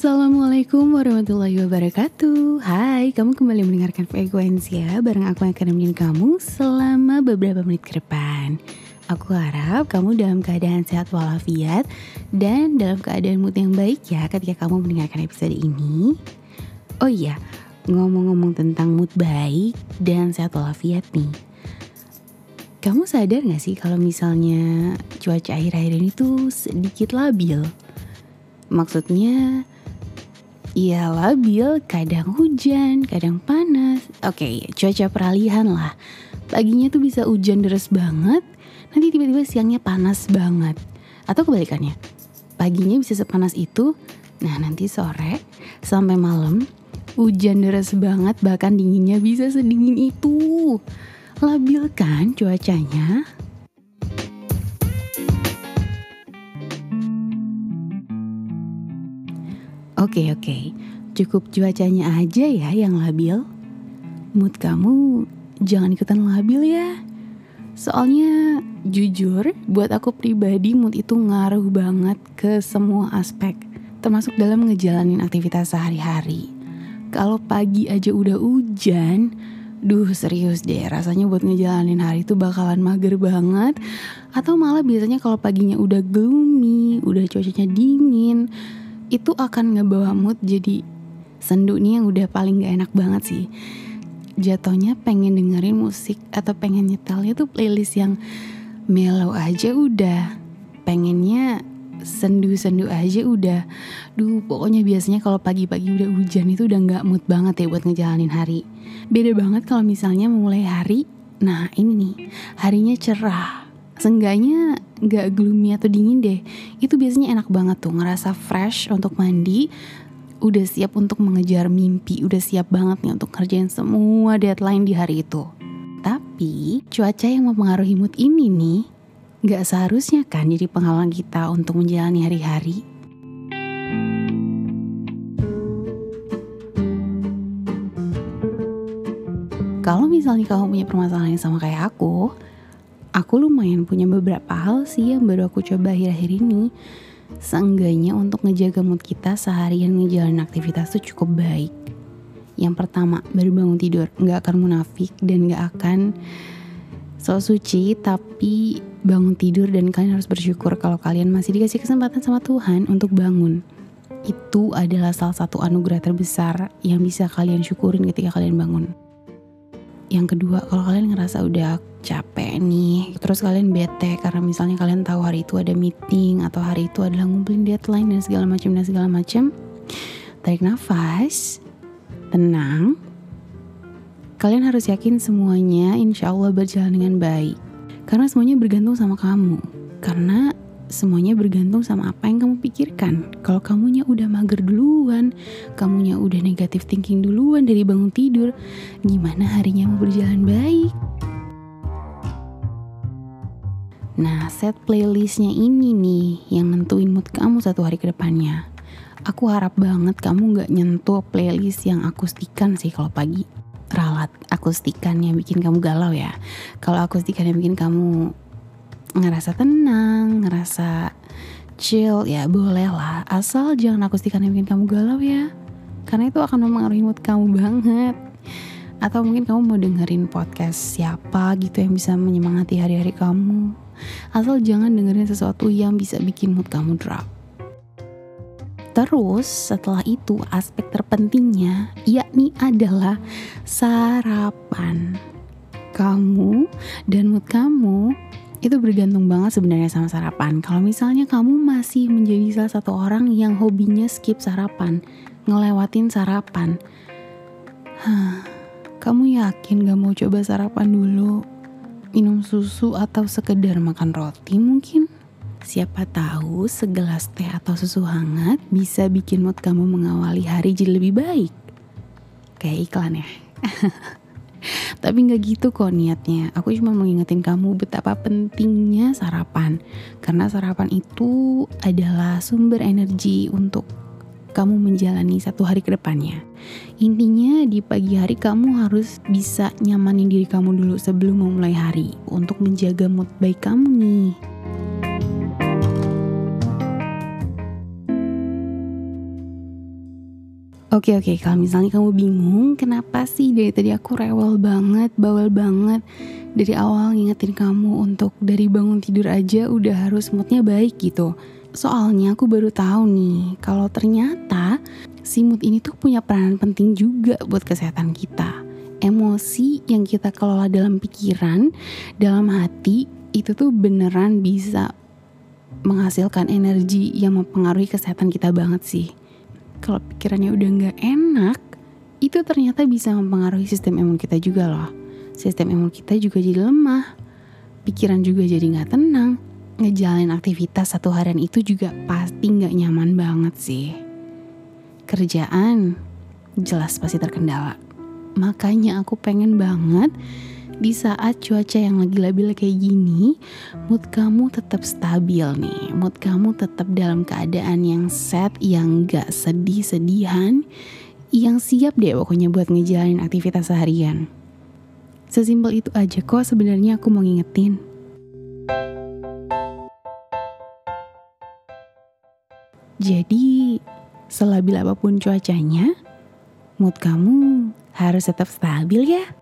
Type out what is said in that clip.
Assalamualaikum warahmatullahi wabarakatuh. Hai, kamu kembali mendengarkan frekuensi ya Bareng aku yang akan nemenin kamu selama beberapa menit ke depan. Aku harap kamu dalam keadaan sehat walafiat Dan dalam keadaan mood yang baik ya ketika kamu mendengarkan episode ini. Oh iya, ngomong-ngomong tentang mood baik dan sehat walafiat nih. Kamu sadar gak sih kalau misalnya cuaca akhir-akhir ini tuh sedikit labil? Maksudnya ya labil, kadang hujan, kadang panas. Oke, cuaca peralihan lah. Paginya tuh bisa hujan deras banget, nanti tiba-tiba siangnya panas banget. Atau kebalikannya, paginya bisa sepanas itu, nah nanti sore sampai malam hujan deras banget bahkan dinginnya bisa sedingin itu. Labil kan cuacanya? Oke oke, cukup cuacanya aja ya yang labil. Mood kamu jangan ikutan labil ya. Soalnya jujur buat aku pribadi mood itu ngaruh banget ke semua aspek. Termasuk dalam ngejalanin aktivitas sehari-hari. Kalau pagi aja udah hujan, duh serius deh rasanya buat ngejalanin hari itu bakalan mager banget. Atau malah biasanya kalau paginya udah gloomy, udah cuacanya dingin, itu akan ngebawa mood jadi sendu nih yang udah paling gak enak banget sih. Jatuhnya pengen dengerin musik atau pengen nyetelnya tuh playlist yang mellow aja udah. Pengennya sendu-sendu aja udah. Duh pokoknya biasanya kalau pagi-pagi udah hujan itu udah nggak mood banget ya buat ngejalanin hari. Beda banget kalau misalnya memulai hari nah ini nih harinya cerah Seenggaknya gak gloomy atau dingin deh. Itu biasanya enak banget tuh Ngerasa fresh untuk mandi Udah siap untuk mengejar mimpi Udah siap banget nih untuk kerjain semua deadline di hari itu. Tapi cuaca yang mempengaruhi mood ini nih Gak seharusnya kan jadi penghalang kita untuk menjalani hari-hari. Kalau misalnya kamu punya permasalahan yang sama kayak aku, aku lumayan punya beberapa hal sih yang baru aku coba akhir-akhir ini. Seenggaknya untuk ngejaga mood kita seharian ngejalanin aktivitas tuh cukup baik. Yang pertama, baru bangun tidur, nggak akan munafik dan nggak akan so suci, tapi bangun tidur dan kalian harus bersyukur kalau kalian masih dikasih kesempatan sama Tuhan untuk bangun. Itu adalah salah satu anugerah terbesar yang bisa kalian syukurin ketika kalian bangun. Yang kedua, kalau kalian ngerasa udah capek nih, terus kalian bete karena misalnya kalian tahu hari itu ada meeting atau hari itu adalah ngumpulin deadline dan segala macam dan segala macam, tarik nafas, tenang. Kalian harus yakin semuanya insya Allah berjalan dengan baik. Karena semuanya bergantung sama kamu. Karena semuanya bergantung sama apa yang kamu pikirkan. Kalau kamunya udah mager duluan, kamunya udah negatif thinking duluan dari bangun tidur, gimana harinya mau berjalan baik? Nah, set playlistnya ini nih yang nentuin mood kamu satu hari ke depannya. Aku harap banget kamu gak nyentuh playlist yang akustikan sih kalau pagi. Ralat akustikan yang bikin kamu galau ya. Kalau akustikan yang bikin kamu ngerasa tenang, ngerasa chill, ya boleh lah. Asal jangan akustikan yang bikin kamu galau ya. Karena itu akan mempengaruhi mood kamu banget. Atau mungkin kamu mau dengerin podcast siapa gitu yang bisa menyemangati hari-hari kamu. Asal jangan dengerin sesuatu yang bisa bikin mood kamu drop. Terus setelah itu aspek terpentingnya yakni adalah sarapan. Kamu dan mood kamu itu bergantung banget sebenarnya sama sarapan. Kalau misalnya kamu masih menjadi salah satu orang yang hobinya skip sarapan, ngelewatin sarapan, huh, kamu yakin gak mau coba sarapan dulu? Minum susu atau sekedar makan roti mungkin? Siapa tahu segelas teh atau susu hangat bisa bikin mood kamu mengawali hari jadi lebih baik. Kayak iklan ya. Tapi nggak gitu kok niatnya. Aku cuma mau ngingetin kamu betapa pentingnya sarapan. Karena sarapan itu adalah sumber energi untuk kamu menjalani satu hari ke depannya. Intinya di pagi hari kamu harus bisa nyamanin diri kamu dulu sebelum memulai hari untuk menjaga mood baik kamu nih. Oke oke, kalau misalnya kamu bingung kenapa sih dari tadi aku rewel banget, bawel banget dari awal ngingetin kamu untuk dari bangun tidur aja udah harus moodnya baik gitu. Soalnya aku baru tahu nih kalau ternyata si mood ini tuh punya peranan penting juga buat kesehatan kita. Emosi yang kita kelola dalam pikiran, dalam hati itu tuh beneran bisa menghasilkan energi yang mempengaruhi kesehatan kita banget sih kalau pikirannya udah nggak enak, itu ternyata bisa mempengaruhi sistem imun kita juga loh. Sistem imun kita juga jadi lemah, pikiran juga jadi nggak tenang, ngejalanin aktivitas satu harian itu juga pasti nggak nyaman banget sih. Kerjaan jelas pasti terkendala. Makanya aku pengen banget di saat cuaca yang lagi labil kayak gini, mood kamu tetap stabil nih. Mood kamu tetap dalam keadaan yang set, yang gak sedih-sedihan, yang siap deh pokoknya buat ngejalanin aktivitas seharian. Sesimpel itu aja kok sebenarnya aku mau ngingetin. Jadi, selabil apa pun cuacanya, mood kamu harus tetap stabil ya.